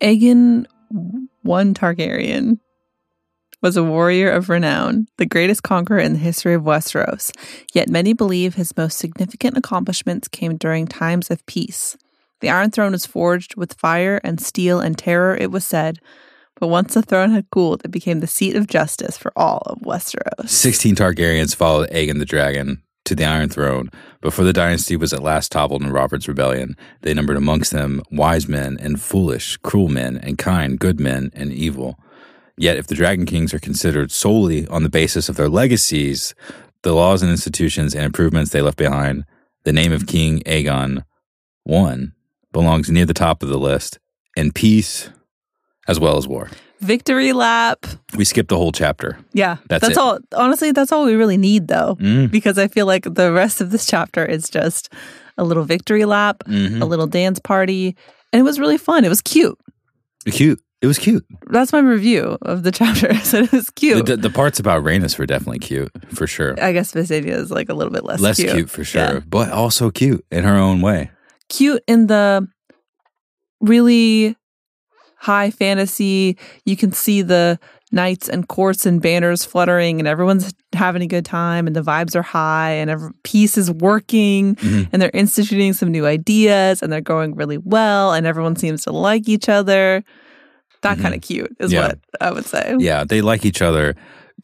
Aegon one Targaryen was a warrior of renown, the greatest conqueror in the history of Westeros. Yet many believe his most significant accomplishments came during times of peace. The Iron Throne was forged with fire and steel and terror, it was said. But once the throne had cooled, it became the seat of justice for all of Westeros. 16 Targaryens followed Aegon the Dragon to the Iron Throne. Before the dynasty was at last toppled in Robert's rebellion, they numbered amongst them wise men and foolish, cruel men, and kind, good men, and evil. Yet, if the Dragon Kings are considered solely on the basis of their legacies, the laws and institutions and improvements they left behind, the name of King Aegon I belongs near the top of the list, in peace as well as war. Victory lap. We skipped the whole chapter. Yeah. That's it. all. Honestly, that's all we really need, though, Mm. because I feel like the rest of this chapter is just a little victory lap, Mhm. a little dance party. And it was really fun. It was cute. Cute. It was cute. That's my review of the chapter. I said it was cute. the, the parts about Rhaenys were definitely cute, for sure. I guess Visenya is like a little bit less, Less cute. cute, for sure, Yeah. but also cute in her own way. Cute in the really high fantasy. You can see the knights and courts and banners fluttering, and everyone's having a good time, and the vibes are high, and every, peace is working, Mhm. and they're instituting some new ideas, and they're going really well, and everyone seems to like each other. That Mhm. kind of cute is Yeah. what I would say. Yeah, they like each other.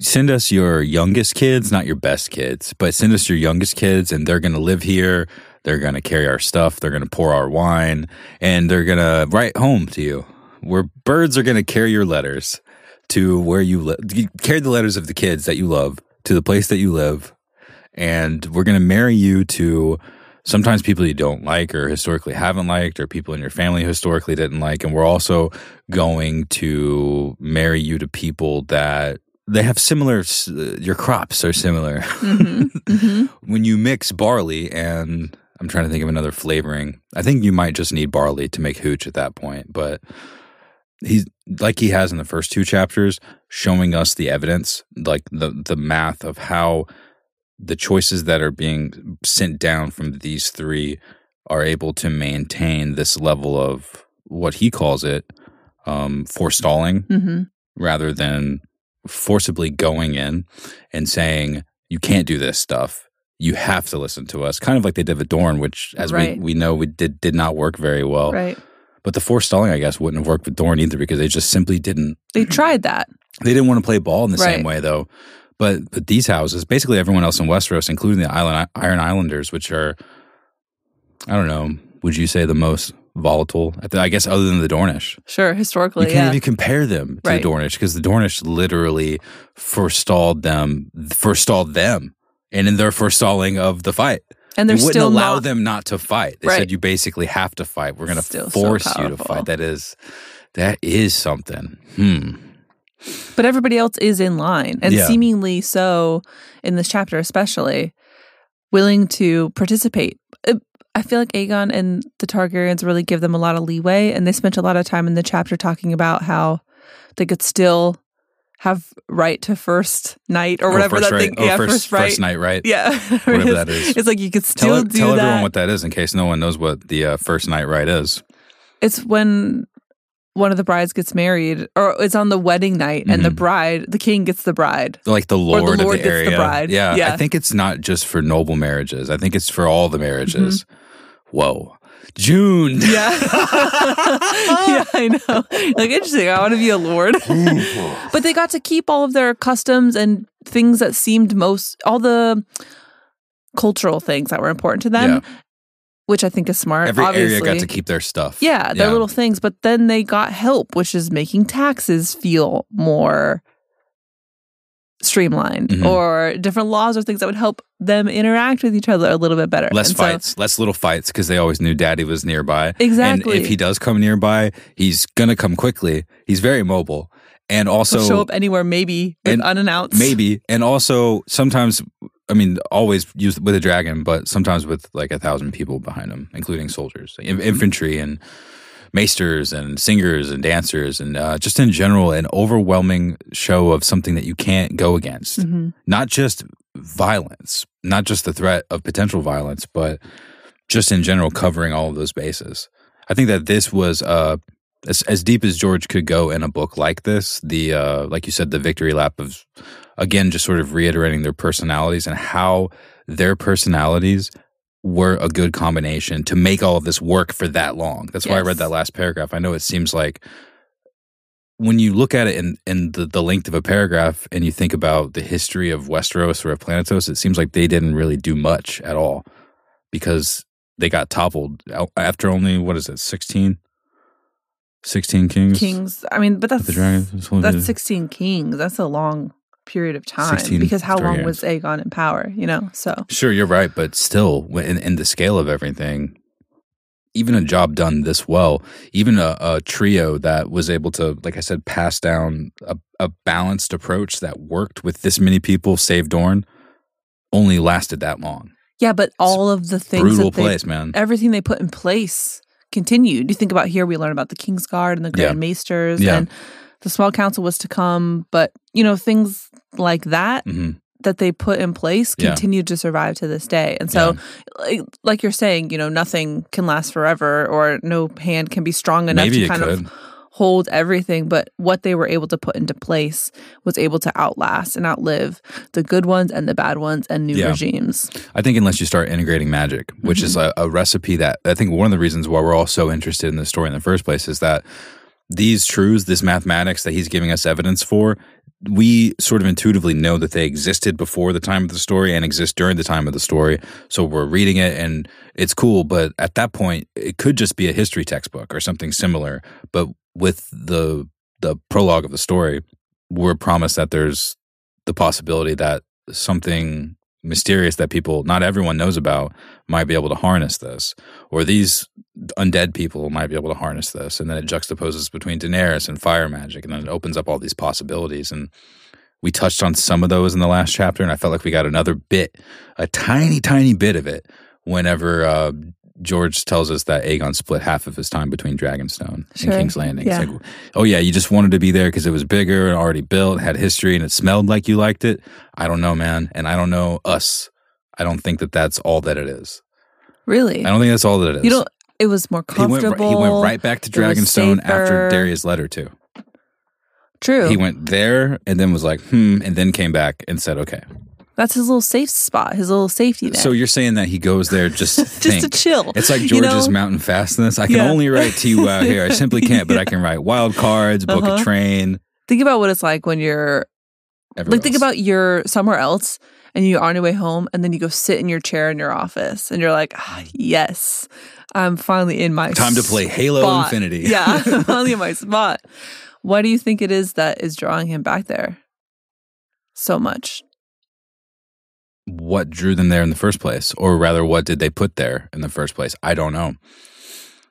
Send us your youngest kids, not your best kids, but send us your youngest kids, and they're going to live here. They're going to carry our stuff. They're going to pour our wine, and they're going to write home to you. Where birds are going to carry your letters to where you live. Carry the letters of the kids that you love to the place that you live, and we're going to marry you to sometimes people you don't like or historically haven't liked or people in your family historically didn't like. And we're also going to marry you to people that they have similar your crops are similar. Hmm hmm when you mix barley and i'm trying to think of another flavoring. I think you might just need barley to make hooch at that point but he's like he has in the first two chapters showing us the evidence like the the math of how the choices that are being sent down from these three are able to maintain this level of what he calls it um forestalling hmm rather than forcibly going in and saying you can't do this stuff you have to listen to us kind of like they did with dorn which as Right. we, we know we did did not work very well Right. But the forestalling i guess wouldn't have worked with dorn either because they just simply didn't They tried that. they didn't want to play ball in the same way though but but these houses basically everyone else in westeros including the island iron islanders which are i don't know would you say the most volatile I i guess other than the dornish Sure. Historically, you can't yeah. even compare them to Right. the Dornish because the Dornish literally forestalled them, forestalled them, and in their forestalling of the fight, and they they're wouldn't still allow not, them not to fight. They Right. said you basically have to fight. We're going to Still so force you to fight. That is, that is something. Hmm. but everybody else is in line and Yeah. seemingly so in this chapter especially willing to participate i feel like aegon and the targaryens really give them a lot of leeway and they spent a lot of time in the chapter talking about how they could still have right to first night or Oh, whatever first that right. thing Oh, yeah first, first right first night, right? yeah Whatever that is. it's like you could Tell, still it- do tell that everyone what that is in case no one knows what the uh, first night right is. it's when one of the brides gets married or it's on the wedding night and the Mhm. bride the king gets the bride Like the the lord, lord of gets the the area. bride. Yeah, Yeah. I think it's not just for noble marriages. I think it's for all the marriages. Whoa. June. Yeah. yeah, I know. Like interesting. I want to be a lord. but they got to keep all of their customs and things that seemed most all the cultural things that were important to them, which I think is smart. Every obviously. area got to keep their stuff. Yeah, their little things, but then they got help, which is making taxes feel more streamlined Mhm. or different laws or things that would help them interact with each other a little bit better. Less And so- fights, less little fights because they always knew daddy was nearby. Exactly. And if he does come nearby, he's going to come quickly. He's very mobile. And also, He'll show up anywhere, maybe And unannounced. maybe. And also, sometimes, I mean, always used with a dragon, but sometimes with like a thousand people behind him, including soldiers, in- infantry, and maesters, and singers, and dancers, and uh, just in general, an overwhelming show of something that you can't go against. Mhm. not just violence, not just the threat of potential violence, but just in general covering all of those bases. I think that this was a as as deep as George could go in a book like this, the uh, like you said, the victory lap of again just sort of reiterating their personalities and how their personalities were a good combination to make all of this work for that long. That's why I read that last paragraph. I know it seems like when you look at it in, in the, the length of a paragraph and you think about the history of Westeros or of Planetos, it seems like they didn't really do much at all because they got toppled after only, what is it, 16? 16 kings? Kings. I mean, but that's The dragon. That's sixteen kings. That's a long period of time 16 because how long Targaryens. was Aegon in power? You know, so Sure, you're right, but still, in, in the scale of everything, even a job done this well, even a, a trio that was able to, like I said, pass down a, a balanced approach that worked with this many people, save Dorn, only lasted that long. yeah. But all of the things Brutal that they, place, man. everything they put in place continued. You think about here, we learn about the King's Guard and the Yeah. Grand Maesters, Yeah. and the Small Council was to come. But you know, things like that hmm that they put in place Yeah. continue to survive to this day. And so, like, like you're saying, you know, nothing can last forever, or no hand can be strong enough Maybe to kind could. of hold everything. But what they were able to put into place was able to outlast and outlive the good ones and the bad ones and new Yeah. regimes. I think unless you start integrating magic, which is a, a recipe that I think one of the reasons why we're all so interested in this story in the first place is that these truths, this mathematics that he's giving us evidence for, we sort of intuitively know that they existed before the time of the story and exist during the time of the story. So we're reading it and it's cool, but at that point, it could just be a history textbook or something similar. But with the the prologue of the story, we're promised that there's the possibility that something mysterious that people not everyone knows about might be able to harness this. Or these undead people might be able to harness this. And then it juxtaposes between Daenerys and fire magic. And then it opens up all these possibilities. And we touched on some of those in the last chapter. And I felt like we got another bit a tiny tiny bit of it whenever uh, George tells us that Aegon split half of his time between Dragonstone Sure. and King's Landing. It's Yeah. like, oh yeah, you just wanted to be there because it was bigger and already built, had history, and it smelled like you liked it. I don't know, man, and I don't know us. I don't think that that's all that it is. Really, I don't think that's all that it is. you don't. It was more he went, comfortable. he went right back to Dragonstone after. Darius' letter too. True. He went there and then was like, hmm, and then came back and said, okay. That's his little safe spot. His little safety net. So you're saying that he goes there just to just to chill. It's like You George's know? mountain fastness. I can Yeah. only write to you out here. I simply can't, but I can write wild cards, book Uh-huh. a train. Think about what it's like when you're everywhere like think else. about you're somewhere else and you're on your way home and then you go sit in your chair in your office and you're like ah, yes i'm finally in my time to play Halo spot." Infinity. yeah i'm finally in my spot why do you think it is that is drawing him back there so much what drew them there in the first place, or rather, what did they put there in the first place? I don't know.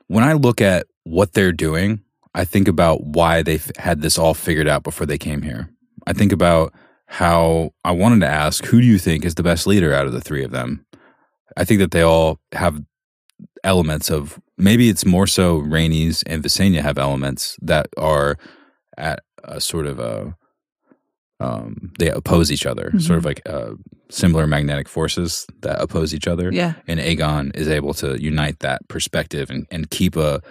When I look at what they're doing, I think about why they had this all figured out before they came here. I think about how I wanted to ask, who do you think is the best leader out of the three of them? I think that they all have elements of maybe it's more so Rhaenys and Visenya have elements that are at a sort of a um, they oppose each other, sort of like uh, similar magnetic forces that oppose each other. yeah And Aegon is able to unite that perspective and, and keep a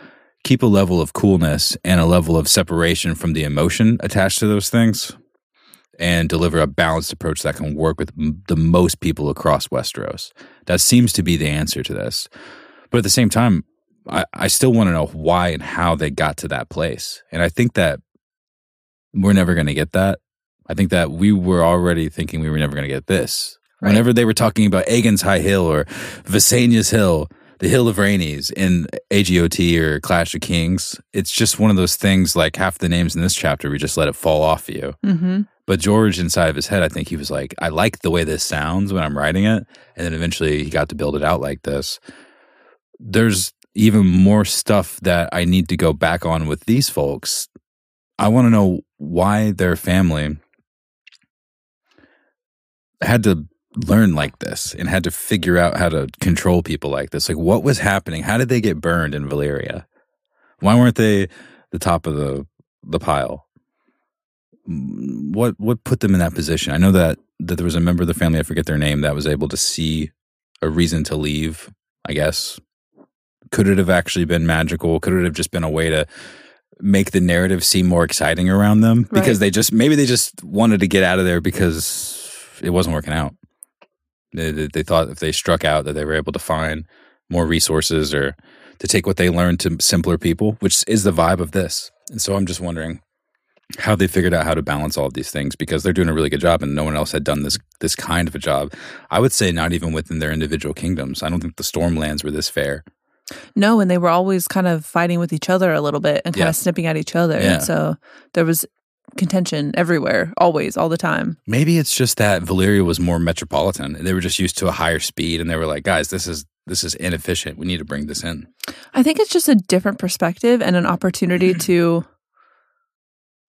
keep a level of coolness and a level of separation from the emotion attached to those things, and deliver a balanced approach that can work with m- the most people across Westeros. That seems to be the answer to this. But at the same time, I, I still want to know why and how they got to that place. And I think that we're never going to get that. I think that we were already thinking we were never going to get this. Right. Whenever they were talking about Aegon's High Hill or Visenya's Hill, the Hill of Rhaenys in AGOT or Clash of Kings, it's just one of those things like half the names in this chapter, we just let it fall off of you. mm-hmm. But George, inside of his head, I think he was like, I like the way this sounds when I'm writing it. And then eventually he got to build it out like this. There's even more stuff that I need to go back on with these folks. I want to know why their family had to learn like this and had to figure out how to control people like this. Like, what was happening? How did they get burned in Valyria? Why weren't they the top of the the pile? What what put them in that position? I know that that there was a member of the family, I forget their name, that was able to see a reason to leave. I guess could it have actually been magical? Could it have just been a way to make the narrative seem more exciting around them because they just maybe they just wanted to get out of there because it wasn't working out. They, they, they thought if they struck out that they were able to find more resources or to take what they learned to simpler people, which is the vibe of this. And so I'm just wondering how they figured out how to balance all of these things because they're doing a really good job and no one else had done this this kind of a job. I would say not even within their individual kingdoms. I don't think the Stormlands were this fair. No, and they were always kind of fighting with each other a little bit and kind Yeah. of snipping at each other. Yeah. And so there was contention everywhere, always, all the time. Maybe it's just that Valyria was more metropolitan. They were just used to a higher speed, and they were like, "Guys, this is this is inefficient. We need to bring this in." I think it's just a different perspective and an opportunity mm-hmm. to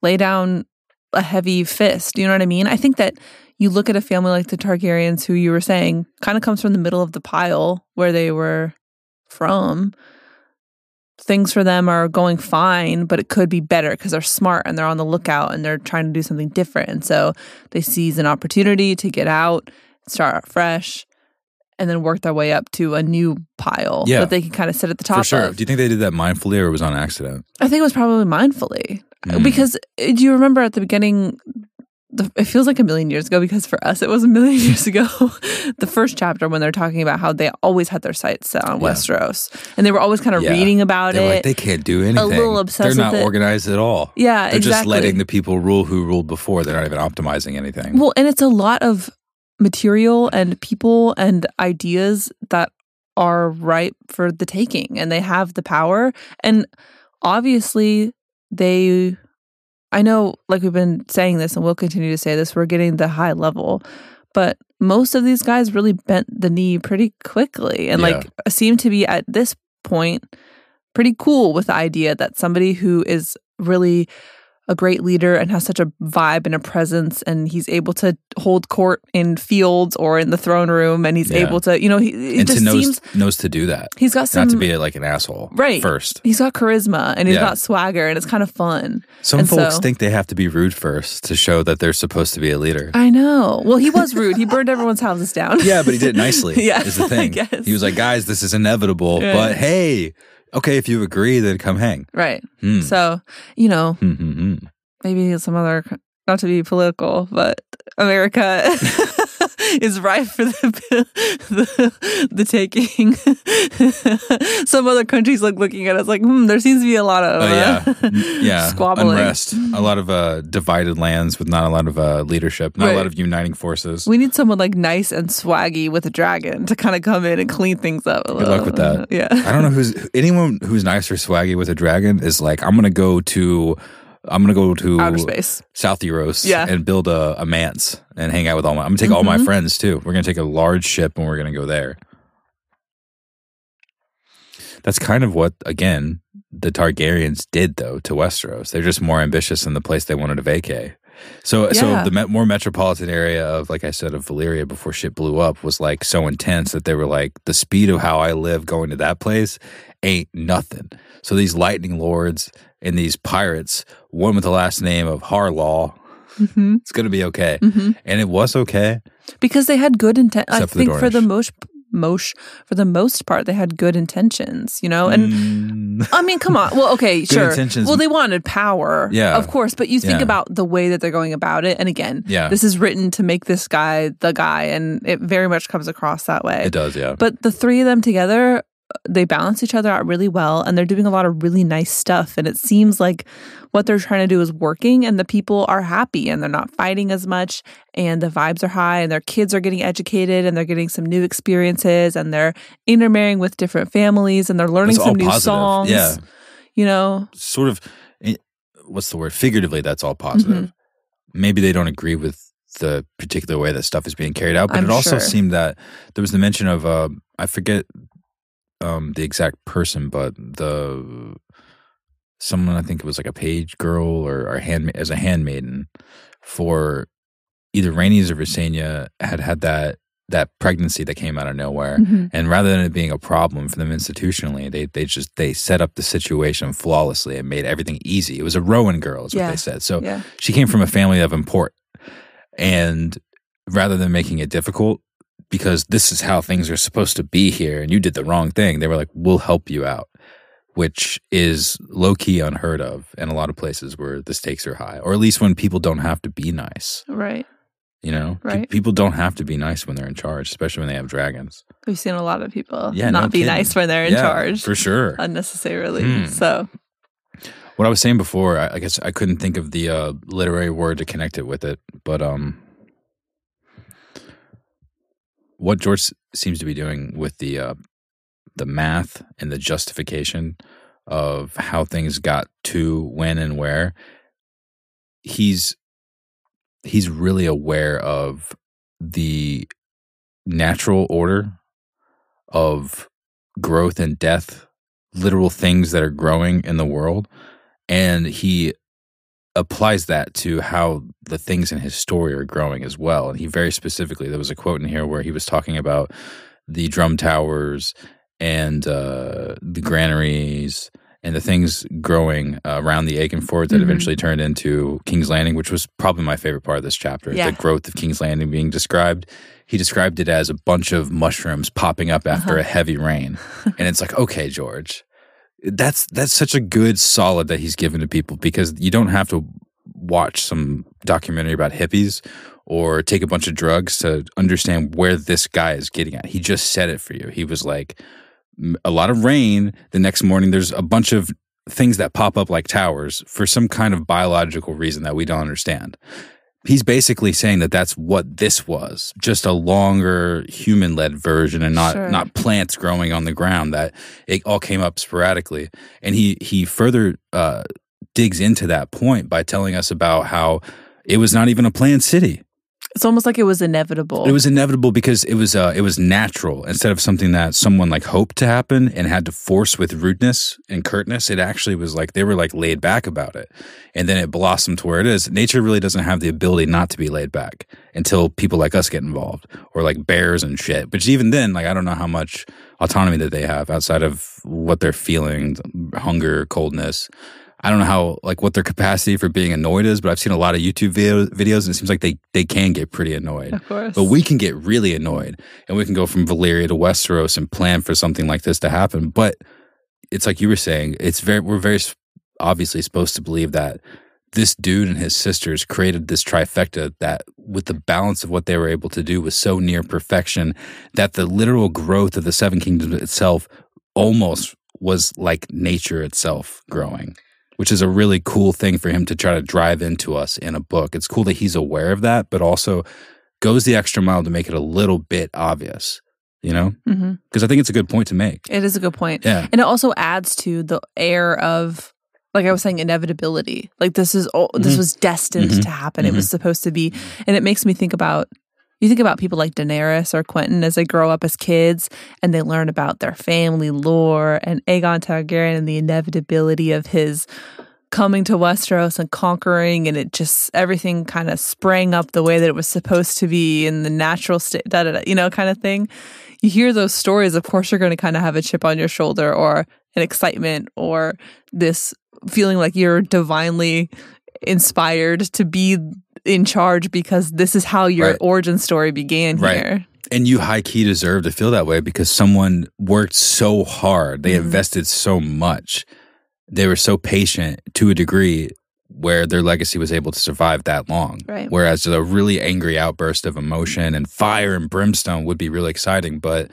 lay down a heavy fist. Do you know what I mean? I think that you look at a family like the Targaryens, who you were saying kind of comes from the middle of the pile where they were from. Things for them are going fine, but it could be better because they're smart and they're on the lookout and they're trying to do something different. And so they seize an opportunity to get out, start fresh, and then work their way up to a new pile Yeah. that they can kind of sit at the top For sure. of. Do you think they did that mindfully or it was on accident? I think it was probably mindfully Mm. because uh, do you remember at the beginning? The, it feels like a million years ago because for us it was a million years ago. the first chapter when they're talking about how they always had their sights set on Yeah. Westeros and they were always kind of Yeah. reading about They're it. like they can't do anything. A little obsessed They're not it. organized at all. yeah, They're exactly. just letting the people rule who ruled before. They're not even optimizing anything. Well, and it's a lot of material and people and ideas that are ripe for the taking and they have the power. And obviously, they, I know, like we've been saying this and we'll continue to say this, we're getting the high level, but most of these guys really bent the knee pretty quickly and like seem to be at this point pretty cool with the idea that somebody who is really a great leader and has such a vibe and a presence and he's able to hold court in fields or in the throne room and he's Yeah. able to you know he to just knows seems knows to do that. he's got some not to be like an asshole. Right. First. he's got charisma and he's Yeah. got swagger and it's kind of fun Some And folks so- think they have to be rude first to show that they're supposed to be a leader. i know well he was rude he burned everyone's houses down Yeah, but he did it nicely. Yeah, is the thing. He was like, "Guys, this is inevitable, Yeah. but hey, okay, if you agree, then come hang." right Hmm. so you know Hmm, hmm, hmm. maybe some other not to be political but america is ripe for the the, the taking some other countries like looking at us like hmm there seems to be a lot of Oh yeah, uh, N- yeah. squabbling Unrest. A lot of uh, divided lands with not a lot of uh, leadership, not a lot of uniting forces. we need someone like nice and swaggy with a dragon to kind of come in and clean things up a Good luck with that. yeah I don't know who's anyone who's nice or swaggy with a dragon is like I'm gonna go to I'm gonna go to outer space Sothoryos Yeah. and build a, a manse and hang out with all my I'm gonna take all my Mhm. friends too. We're gonna take a large ship and we're gonna go there. That's kind of what again the Targaryens did though to Westeros. They're just more ambitious in the place they wanted to vacate. So so the me- more metropolitan area of like I said of Valyria before shit blew up was like so intense that they were like the speed of how I live going to that place ain't nothing. So these lightning lords and these pirates, one with the last name of Harlaw, hmm it's gonna be okay. hmm And it was okay. because they had good intent i for the think for the most most for the most part they had good intentions you know and Mm, I mean, come on. Well, okay, sure. intentions. Well, they wanted power, Yeah. of course. But you think Yeah. about the way that they're going about it, and again, Yeah. this is written to make this guy the guy, and it very much comes across that way. it does, yeah. But the three of them together, they balance each other out really well, and they're doing a lot of really nice stuff. And it seems like what they're trying to do is working, and the people are happy, and they're not fighting as much, and the vibes are high, and their kids are getting educated, and they're getting some new experiences, and they're intermarrying with different families, and they're learning It's some new positive. songs. Yeah. You know, Sort of eh, what's the word? Figuratively that's all positive. Mm-hmm. Maybe they don't agree with the particular way that stuff is being carried out, but I'm it also sure. seemed that there was the mention of uh, I forget um, the exact person, but the someone I think it was like a page girl or, or hand as a handmaiden for either Rhaenys or Visenya had had that that pregnancy that came out of nowhere. Mhm. And rather than it being a problem for them institutionally, they they just they set up the situation flawlessly and made everything easy. It was a Rowan girl, is what they said. So yeah, she came from a family of import. And rather than making it difficult, because this is how things are supposed to be here and you did the wrong thing, they were like, We'll help you out. which is low key unheard of in a lot of places where the stakes are high, or at least when people don't have to be nice. Right. You know, Pe- people don't have to be nice when they're in charge, especially when they have dragons. We've seen a lot of people Yeah, not no be kidding. nice when they're in Yeah, charge for sure. unnecessarily. Hmm. So What I was saying before, I, I guess I couldn't think of the uh, literary word to connect it with it, but um, what George seems to be doing with the uh, the math and the justification of how things got to when and where, he's he's really aware of the natural order of growth and death, literal things that are growing in the world. And he applies that to how the things in his story are growing as well. And he very specifically, there was a quote in here where he was talking about the drum towers and uh, the granaries and the things growing uh, around the Aegonfort that Mhm. eventually turned into King's Landing, which was probably my favorite part of this chapter. Yeah. The growth of King's Landing being described. He described it as a bunch of mushrooms popping up after Uh-huh. a heavy rain. and it's like, okay, George, that's that's such a good solid that he's given to people because you don't have to watch some documentary about hippies or take a bunch of drugs to understand where this guy is getting at. He just said it for you. He was like a lot of rain the next morning there's a bunch of things that pop up like towers for some kind of biological reason that we don't understand. He's basically saying that that's what this was, just a longer human-led version and not Sure. not plants growing on the ground that it all came up sporadically. And he he further uh, digs into that point by telling us about how it was not even a planned city. It's almost like it was inevitable. It was inevitable because it was uh, it was natural instead of something that someone like hoped to happen and had to force with rudeness and curtness. It actually was like they were like laid back about it, and then it blossomed to where it is. Nature really doesn't have the ability not to be laid back until people like us get involved or like bears and shit. But even then, like I don't know how much autonomy that they have outside of what they're feeling, hunger, coldness. I don't know how like what their capacity for being annoyed is, but I've seen a lot of YouTube video, videos and it seems like they they can get pretty annoyed. of course. But we can get really annoyed and we can go from Valyria to Westeros and plan for something like this to happen. But it's like you were saying, it's very, we're very obviously supposed to believe that this dude and his sisters created this trifecta that with the balance of what they were able to do was so near perfection that the literal growth of the seven kingdoms itself almost was like nature itself growing which is a really cool thing for him to try to drive into us in a book. It's cool that he's aware of that, but also goes the extra mile to make it a little bit obvious, you know? Because I think it's a good point to make. It is a good point. Yeah. And it also adds to the air of, like I was saying, inevitability. Like this is all, this Mhm. was destined Mhm. to happen. It was supposed to be, and it makes me think about. You think about people like Daenerys or Quentin as they grow up as kids and they learn about their family lore and Aegon Targaryen and the inevitability of his coming to Westeros and conquering and it just everything kind of sprang up the way that it was supposed to be in the natural state, da, da, da, you know, kind of thing. You hear those stories, of course, you're going to kind of have a chip on your shoulder or an excitement or this feeling like you're divinely inspired to be in charge because this is how your Right. origin story began Right. here. And you high key deserve to feel that way because someone worked so hard. They Mhm. invested so much. They were so patient to a degree where their legacy was able to survive that long. Right. Whereas a really angry outburst of emotion and fire and brimstone would be really exciting, but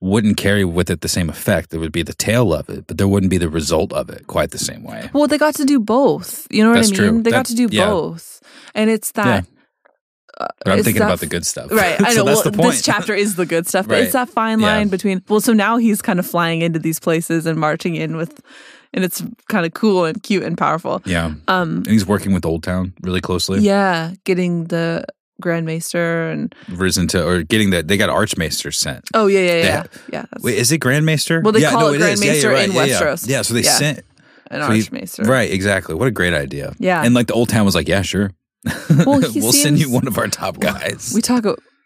wouldn't carry with it the same effect. It would be the tail of it, but there wouldn't be the result of it quite the same way. Well, they got to do both. You know what That's I mean? true. They got to do yeah. both. And it's that But I'm thinking that about the good stuff. Right, I so know. that's well, the point. this chapter is the good stuff, but it's that fine Yeah. line between. Well, so now he's kind of flying into these places and marching in with, and it's kind of cool and cute and powerful. yeah. Um, And he's working with Old Town really closely. yeah, getting the Grand Maester and Risen to, or getting that, they got Archmaester sent. oh yeah, yeah, yeah, They yeah. yeah Wait, is it Grandmaester? Well, they yeah, call no, it is. Yeah, right. in Yeah, yeah. Westeros. Yeah, so they Yeah. sent an so he- Right, exactly. What a great idea. Yeah. And like the old town was like, yeah, sure. Well, we'll send you one of our top guys. We talk.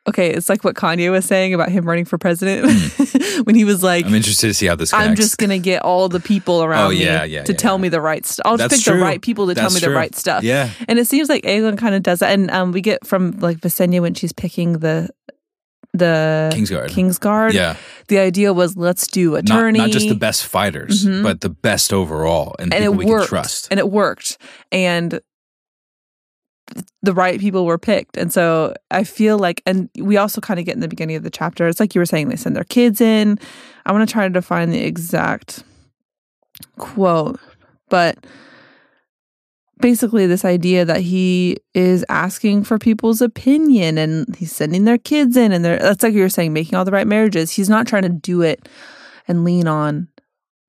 Okay, it's like what Kanye was saying about him running for president when he was like, I'm interested to see how this connects. I'm just gonna get all the people around Oh, yeah, me yeah, to yeah, tell me the right stuff. I'll just That's pick the right people to tell That's me the right stuff. Yeah. And it seems like Aegon kind of does that. And um, we get from like Visenya when she's picking the the Kingsguard. Kingsguard. Yeah. The idea was let's do Not, attorney. not just the best fighters, Mhm. but the best overall and, and people it we worked. can trust. And it worked. And the right people were picked. And so I feel like, and we also kind of get in the beginning of the chapter, it's like you were saying, they send their kids in. I want to try to define the exact quote, but basically this idea that he is asking for people's opinion and he's sending their kids in and that's like you were saying making all the right marriages he's not trying to do it and lean on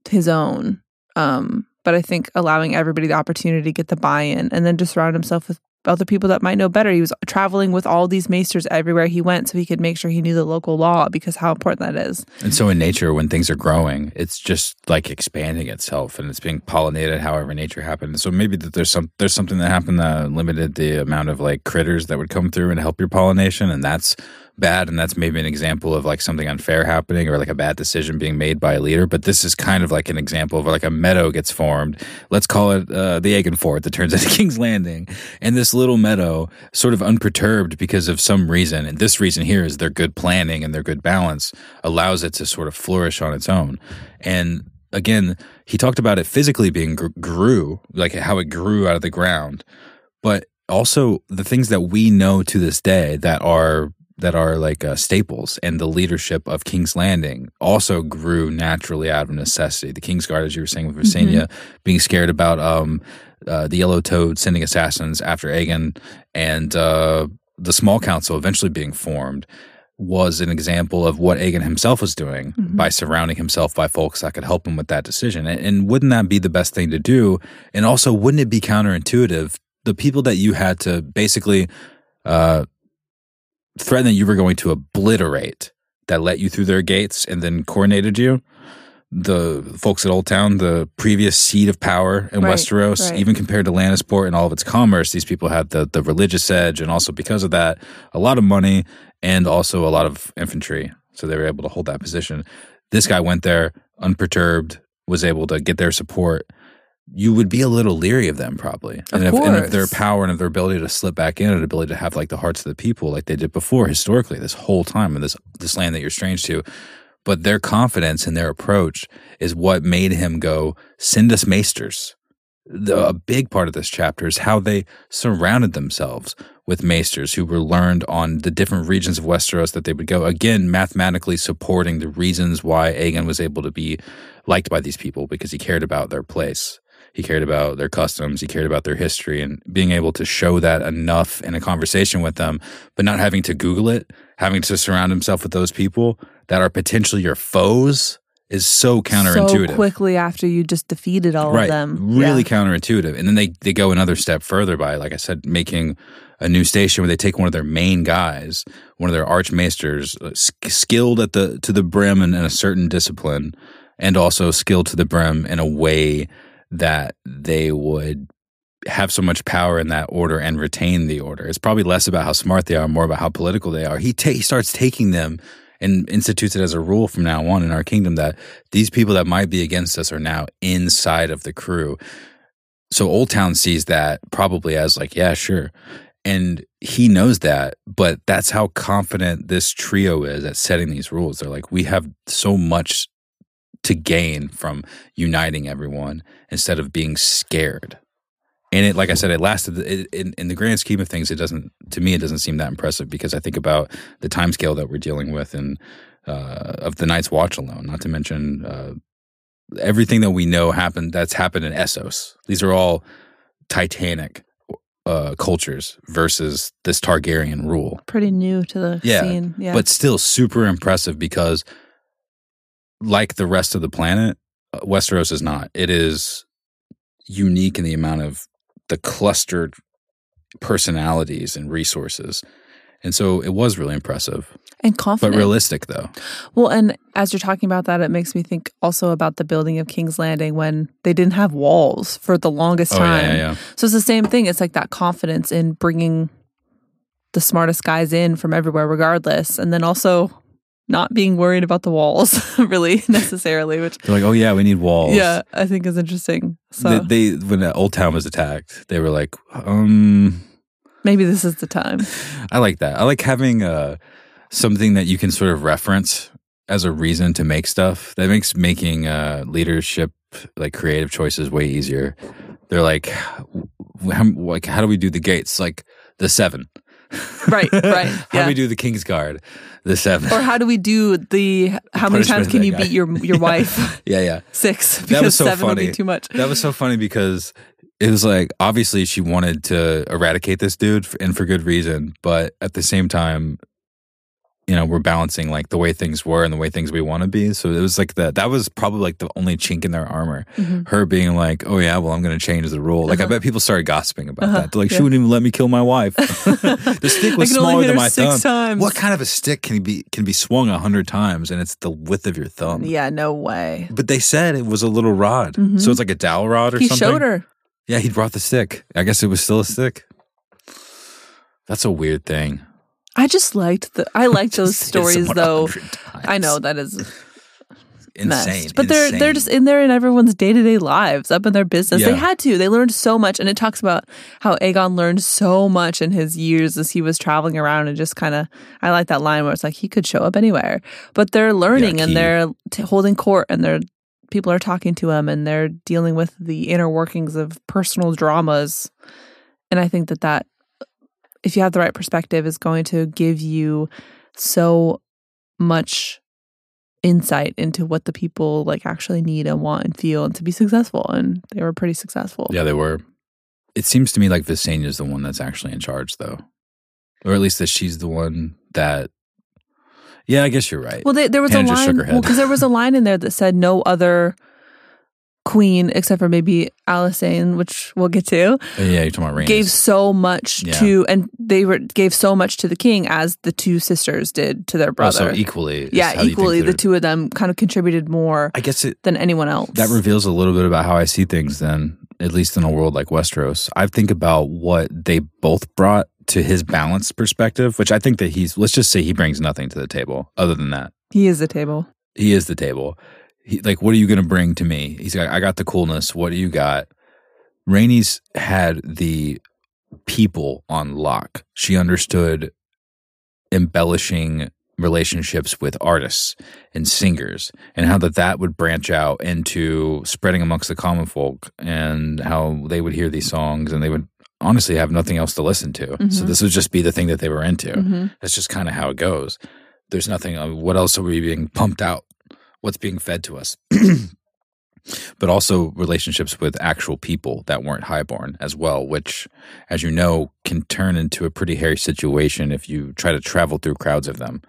his own um but i think allowing everybody the opportunity to get the buy-in and then to surround himself with other people that might know better he was traveling with all these maesters everywhere he went so he could make sure he knew the local law because how important that is And so in nature, when things are growing, it's just like expanding itself and it's being pollinated however nature happened. So maybe that there's some there's something that happened that limited the amount of like critters that would come through and help your pollination, and that's bad. And that's maybe an example of like something unfair happening or like a bad decision being made by a leader. But this is kind of like an example of like a meadow gets formed. Let's call it uh, the Aegon Fort that turns into King's Landing, and this little meadow, sort of unperturbed because of some reason, and this reason here is their good planning and their good balance allows it to sort of flourish on its own. And again, he talked about it physically being gr- grew, like how it grew out of the ground, but also the things that we know to this day that are that are like uh, staples and the leadership of King's Landing also grew naturally out of necessity. The King's Guard, as you were saying with Visenya, being scared about um, uh, the Yellow Toad sending assassins after Aegon, and uh, the Small Council eventually being formed was an example of what Aegon himself was doing by surrounding himself by folks that could help him with that decision. And, and wouldn't that be the best thing to do? And also, wouldn't it be counterintuitive? The people that you had to basically uh, threaten that you were going to obliterate that let you through their gates and then coronated you. The folks at Old Town, the previous seat of power in Right, Westeros, right. even compared to Lannisport and all of its commerce, these people had the the religious edge, and also because of that, a lot of money and also a lot of infantry. So they were able to hold that position. This guy went there unperturbed, was able to get their support. You would be a little leery of them, probably, Of and, if, and if their power and if their ability to slip back in, and ability to have like the hearts of the people, like they did before, historically, this whole time in this this land that you're strange to. But their confidence and their approach is what made him go send us maesters. The, a big part of this chapter is how they surrounded themselves with maesters who were learned on the different regions of Westeros that they would go. Again, mathematically supporting the reasons why Aegon was able to be liked by these people because he cared about their place. He cared about their customs. He cared about their history and being able to show that enough in a conversation with them, but not having to Google it, having to surround himself with those people that are potentially your foes is so counterintuitive so quickly after you just defeated all right. of them Really Yeah. counterintuitive. And then they, they go another step further by, like I said, making a new station where they take one of their main guys, one of their archmaesters, uh, skilled at the to the brim in, in a certain discipline, and also skilled to the brim in a way that they would have so much power in that order and retain the order. It's probably less about how smart they are, more about how political they are. He ta- he starts taking them and institutes it as a rule from now on in our kingdom that these people that might be against us are now inside of the crew. So Old Town sees that probably as like, yeah, sure. And he knows that, but that's how confident this trio is at setting these rules. They're like, we have so much to gain from uniting everyone instead of being scared. And it, like I said, it lasted. It, in, in the grand scheme of things, it doesn't. To me, it doesn't seem that impressive because I think about the time scale that we're dealing with, and uh, of the Night's Watch alone. Not to mention uh, everything that we know happened. That's happened in Essos. These are all titanic uh, cultures versus this Targaryen rule. pretty new to the Yeah, scene yeah but still super impressive because, like the rest of the planet, uh, Westeros is not. It is unique in the amount of the clustered personalities and resources. And so it was really impressive, and confident. but realistic though. Well, and as you're talking about that, it makes me think also about the building of King's Landing when they didn't have walls for the longest Oh, time. yeah, yeah. So it's the same thing. It's like that confidence in bringing the smartest guys in from everywhere, regardless, and then also not being worried about the walls really necessarily, which They're like, oh yeah, we need walls. yeah, I think is interesting. So They, they when uh, Old Town was attacked, they were like, um, maybe this is the time. I like that. I like having uh, something that you can sort of reference as a reason to make stuff. That makes making uh, leadership like creative choices way easier. They're like, how, like how do we do the gates? Like the seven. Right, right. how yeah. do we do the King's Guard? The seven. or how do we do the how many times can you guy. beat your your wife? yeah, yeah. Six because That was so seven would funny. be too much. That was so funny because it was like obviously she wanted to eradicate this dude and for good reason, but at the same time, you know, we're balancing like the way things were and the way things we want to be. So it was like that. That was probably like the only chink in their armor. Mhm. Her being like, "Oh yeah, well I'm going to change the rule." Like I bet people started gossiping about Uh-huh. that. They're like, Yeah. "She wouldn't even let me kill my wife." the stick was I can only smaller than my thumb. times. What kind of a stick can be can be swung a hundred times and it's the width of your thumb? Yeah, no way. But they said it was a little rod, Mhm. so it's like a dowel rod or He something. showed her. Yeah, he brought the stick. I guess it was still a stick. That's a weird thing. I just liked the. I liked those stories though. I know that is insane, messed. but they're they're just in there in everyone's day to day lives, up in their business. They had to. They learned so much, and it talks about how Aegon learned so much in his years as he was traveling around and just kind of. I like that line where it's like he could show up anywhere, but they're learning key. and they're t- holding court and they're people are talking to him and they're dealing with the inner workings of personal dramas, and I think that that if you have the right perspective is going to give you so much insight into what the people like actually need and want and feel and to be successful and they were pretty successful yeah, they were. It seems to me like Visenya is the one that's actually in charge, though, or at least that she's the one that. Yeah, I guess you're right. well they, there was a Hannah line head. because there was a line in there that said no other queen except for maybe Alicent which we'll get to yeah, you're talking about Rhaenys. gave so much Yeah. to and they were gave so much to the king as the two sisters did to their oh, brother also equally. yeah how you think equally the two of them kind of contributed more I guess it than anyone else that reveals a little bit about how I see things. Then, at least in a world like Westeros, I think about what they both brought to his balanced perspective, which I think that he's. Let's just say he brings nothing to the table other than that. he is the table He is the table. He, like, what are you going to bring to me? He's like, I got the coolness. What do you got? Rhaenys had the people on lock. She understood embellishing relationships with artists and singers and how that that would branch out into spreading amongst the common folk and how they would hear these songs and they would honestly have nothing else to listen to. So Mhm. this would just be the thing that they were into. hmm That's just kind of how it goes. There's nothing. uh, What else are we being pumped out? What's being fed to us? but also relationships with actual people that weren't highborn as well, which, as you know, can turn into a pretty hairy situation if you try to travel through crowds of them.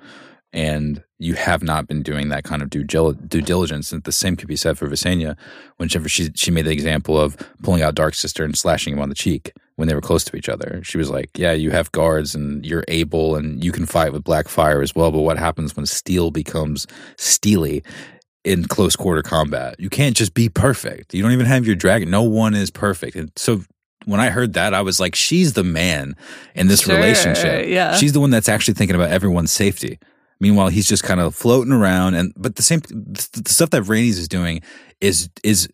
And you have not been doing that kind of due, due diligence. And the same could be said for Visenya, whenever she she made the example of pulling out Dark Sister and slashing him on the cheek when they were close to each other. She was like, "Yeah, you have guards and you're able and you can fight with Blackfyre as well, but what happens when steel becomes steely in close quarter combat? You can't just be perfect. You don't even have your dragon. No one is perfect." And so when I heard that, I was like, "She's the man in this Sure, relationship. yeah. She's the one that's actually thinking about everyone's safety." Meanwhile, he's just kind of floating around, and but the same the stuff that Rhaenys is doing is is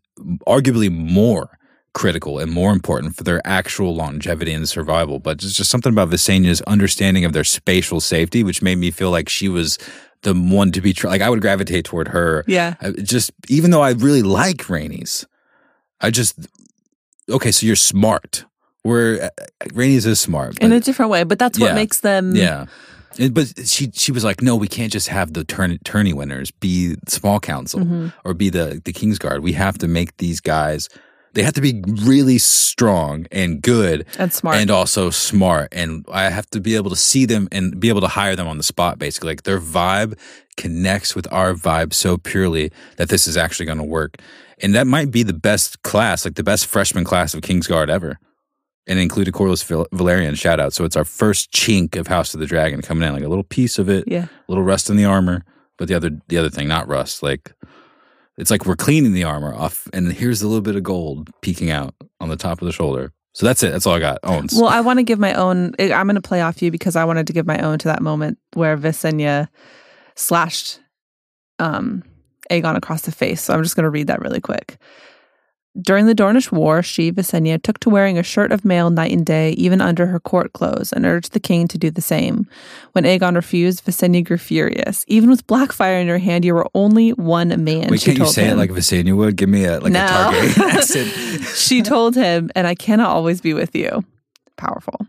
arguably more critical and more important for their actual longevity and survival. But it's just something about Visenya's understanding of their spatial safety, which made me feel like she was the one to be tr- like I would gravitate toward her. yeah I just even though I really like Rhaenys, I just okay. So you're smart. Where uh, Rhaenys is smart, in a different way but that's what Yeah. makes them yeah. But she she was like, no, we can't just have the turn, tourney winners be small council Mhm. or be the the King's Guard. We have to make these guys. They have to be really strong and good, and smart and also smart. And I have to be able to see them and be able to hire them on the spot. Basically, like their vibe connects with our vibe so purely that this is actually going to work. And that might be the best class, like the best freshman class of King's Guard ever and it included Corlys Val- Velaryon shout out. So it's our first chink of House of the Dragon coming in, like a little piece of it, yeah a little rust in the armor, but the other the other thing, not rust. Like it's like we're cleaning the armor off, and here's a little bit of gold peeking out on the top of the shoulder. So that's it. That's all I got. Owens. Well, I want to give my own. I'm going to play off you because I wanted to give my own to that moment where Visenya slashed um, Aegon across the face. So I'm just going to read that really quick. During the Dornish War, she, Visenya, took to wearing a shirt of mail night and day, even under her court clothes, and urged the king to do the same. When Aegon refused, Visenya grew furious. Even with Blackfyre in your hand, you were only one man. Wait, can't you say him. it like Visenya would? Give me a like No. a Targaryen accent. she told him, and I cannot always be with you. Powerful.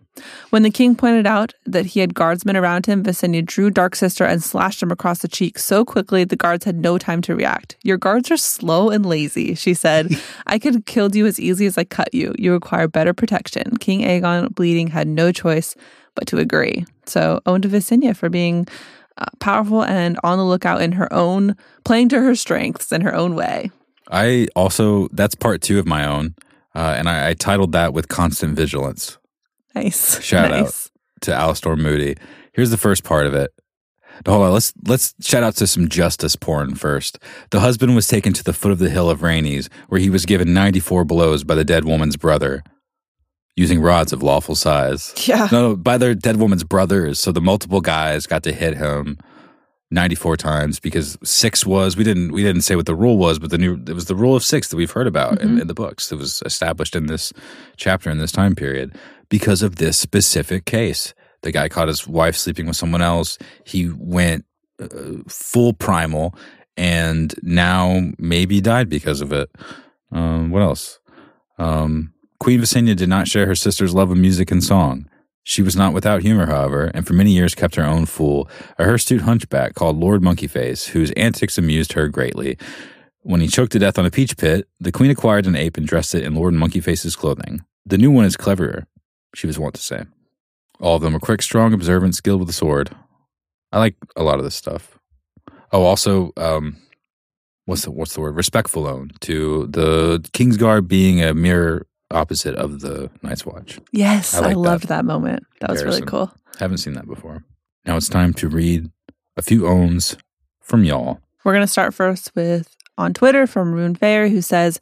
When the king pointed out that he had guardsmen around him, Visenya drew Dark Sister and slashed him across the cheek so quickly the guards had no time to react. Your guards are slow and lazy, she said. I could have killed you as easy as I cut you. You require better protection. King Aegon, bleeding, had no choice but to agree. So, owned to Visenya for being uh, powerful and on the lookout in her own, playing to her strengths in her own way. I also that's part two of my own, uh, and I, I titled that with constant vigilance. Nice. Shout out. nice. to Alastor Moody. Here's the first part of it. Now, Hold on, let's let's shout out to some justice porn first. The husband was taken to the foot of the hill of Rhaenys, where he was given 94 blows by the dead woman's brother, using rods of lawful size. Yeah. No, by their dead woman's brothers. So the multiple guys got to hit him 94 times because six was we didn't we didn't say what the rule was, but the new it was the rule of six that we've heard about in, in the books. It was established in this chapter in this time period because of this specific case. The guy caught his wife sleeping with someone else. He went uh, full primal, and now maybe died because of it. Um, what else? Um, Queen Visenya did not share her sister's love of music and song. She was not without humor, however, and for many years kept her own fool, a hirsute hunchback called Lord Monkeyface, whose antics amused her greatly. When he choked to death on a peach pit, the queen acquired an ape and dressed it in Lord Monkeyface's clothing. The new one is cleverer, she was wont to say. All of them are quick, strong, observant, skilled with the sword. I like a lot of this stuff. Oh, also, um, what's the what's the word? Respectful own to the Kingsguard being a mirror opposite of the Night's Watch. Yes, I I, like that loved that. moment. That was really cool. Haven't seen that before. Now it's time to read a few owns from y'all. We're going to start first with on Twitter from Rune Fair, who says,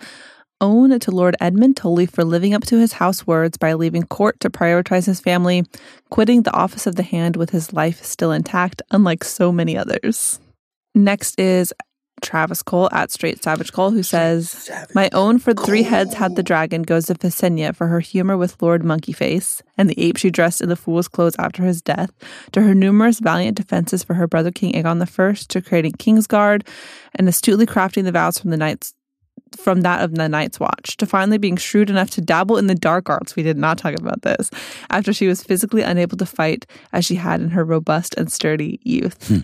Own to Lord Edmyn Tully for living up to his house words by leaving court to prioritize his family, quitting the office of the hand with his life still intact, unlike so many others. Next is Travis Cole at Straight Savage Cole, who says, My own for three heads had the dragon goes to Visenya for her humor with Lord Monkeyface, and the ape she dressed in the fool's clothes after his death, to her numerous valiant defenses for her brother King Aegon I, to creating Kingsguard, and astutely crafting the vows from the knights from that of the Night's Watch, to finally being shrewd enough to dabble in the dark arts. We did not talk about this. After she was physically unable to fight as she had in her robust and sturdy youth.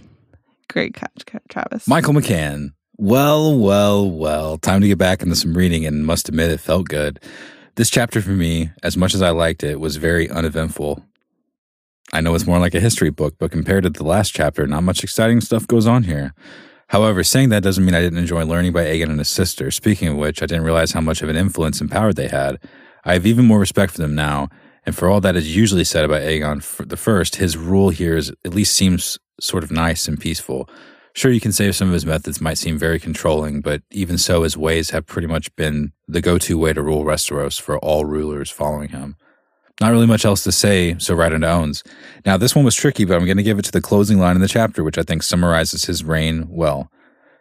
Great catch, Travis. Michael McCann. Well, well, well. Time to get back into some reading, and must admit it felt good. This chapter for me, as much as I liked it, was very uneventful. I know it's more like a history book, but compared to the last chapter, not much exciting stuff goes on here. However, saying that doesn't mean I didn't enjoy learning by Aegon and his sister. Speaking of which, I didn't realize how much of an influence and power they had. I have even more respect for them now, and for all that is usually said about Aegon the First, his rule here is at least seems sort of nice and peaceful. Sure, you can say some of his methods might seem very controlling, but even so, his ways have pretty much been the go-to way to rule Westeros for all rulers following him. Not really much else to say, so right into owns. Now, this one was tricky, but I'm going to give it to the closing line in the chapter, which I think summarizes his reign well.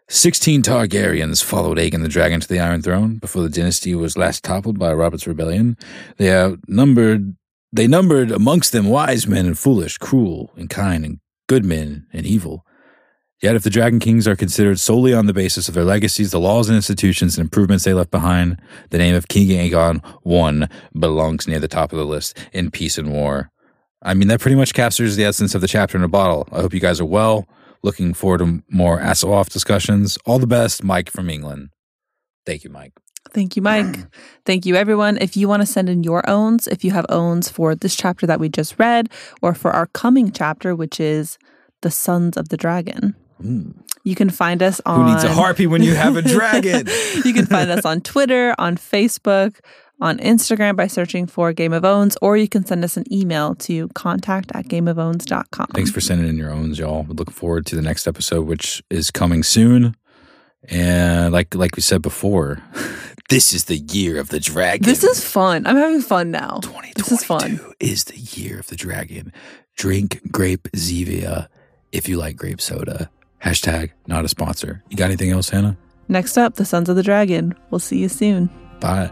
Sixteen Targaryens followed Aegon the Dragon to the Iron Throne before the dynasty was last toppled by Robert's rebellion. They outnumbered, they numbered amongst them wise men and foolish, cruel and kind, and good men and evil. Yet, if the Dragon Kings are considered solely on the basis of their legacies, the laws and institutions and improvements they left behind, the name of King Aegon I belongs near the top of the list in peace and war. I mean, that pretty much captures the essence of the chapter in a bottle. I hope you guys are well. Looking forward to more ASOIAF discussions. All the best, Mike from England. Thank you, Mike. Thank you, Mike. Mm. Thank you, everyone. If you want to send in your owns, if you have owns for this chapter that we just read, or for our coming chapter, which is The Sons of the Dragon, mm. you can find us on. Who needs a harpy when you have a dragon? you can find us on Twitter, on Facebook, on Instagram by searching for Game of Owns, or you can send us an email to contact at gameofowns.com. Thanks for sending in your owns, y'all. We look forward to the next episode, which is coming soon. And like like we said before, this is the year of the dragon. This is fun. I'm having fun now. 2022 This is fun. is the year of the dragon. Drink grape Zevia if you like grape soda. Hashtag not a sponsor. You got anything else, Hannah? Next up, The Sons of the Dragon. We'll see you soon. Bye.